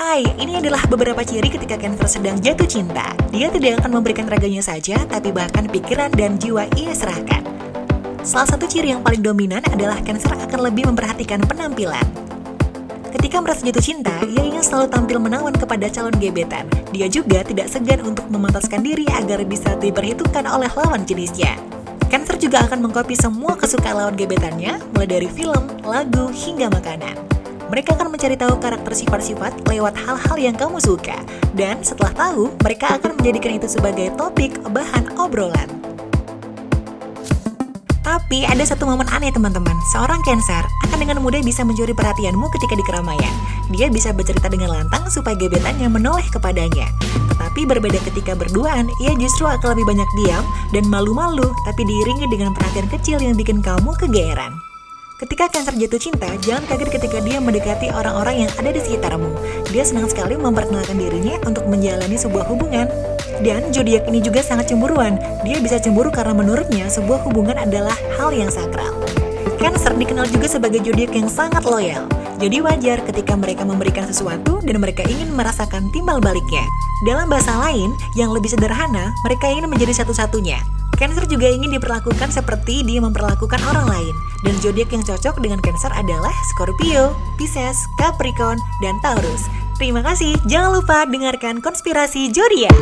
Hai, ini adalah beberapa ciri ketika Cancer sedang jatuh cinta. Dia tidak akan memberikan raganya saja, tapi bahkan pikiran dan jiwa ia serahkan. Salah satu ciri yang paling dominan adalah Cancer akan lebih memperhatikan penampilan. Ketika merasa jatuh cinta, ia ingin selalu tampil menawan kepada calon gebetan. Dia juga tidak segan untuk memantaskan diri agar bisa diperhitungkan oleh lawan jenisnya. Cancer juga akan mengkopi semua kesukaan lawan gebetannya, mulai dari film, lagu, hingga makanan. Mereka akan mencari tahu karakter sifat-sifat lewat hal-hal yang kamu suka. Dan setelah tahu, mereka akan menjadikan itu sebagai topik bahan obrolan. Tapi ada satu momen aneh teman-teman, seorang Cancer akan dengan mudah bisa mencuri perhatianmu ketika di keramaian. Dia bisa bercerita dengan lantang supaya gebetannya menoleh kepadanya. Tetapi berbeda ketika berduaan, ia justru akan lebih banyak diam dan malu-malu, tapi diiringi dengan perhatian kecil yang bikin kamu kegeeran. Ketika Cancer jatuh cinta, jangan kaget ketika dia mendekati orang-orang yang ada di sekitarmu. Dia senang sekali memperkenalkan dirinya untuk menjalani sebuah hubungan. Dan zodiak ini juga sangat cemburuan. Dia bisa cemburu karena menurutnya sebuah hubungan adalah hal yang sakral. Cancer dikenal juga sebagai zodiak yang sangat loyal. Jadi wajar ketika mereka memberikan sesuatu dan mereka ingin merasakan timbal baliknya. Dalam bahasa lain, yang lebih sederhana, mereka ingin menjadi satu-satunya. Cancer juga ingin diperlakukan seperti dia memperlakukan orang lain. Dan zodiak yang cocok dengan Cancer adalah Scorpio, Pisces, Capricorn, dan Taurus. Terima kasih. Jangan lupa dengarkan konspirasi zodiak.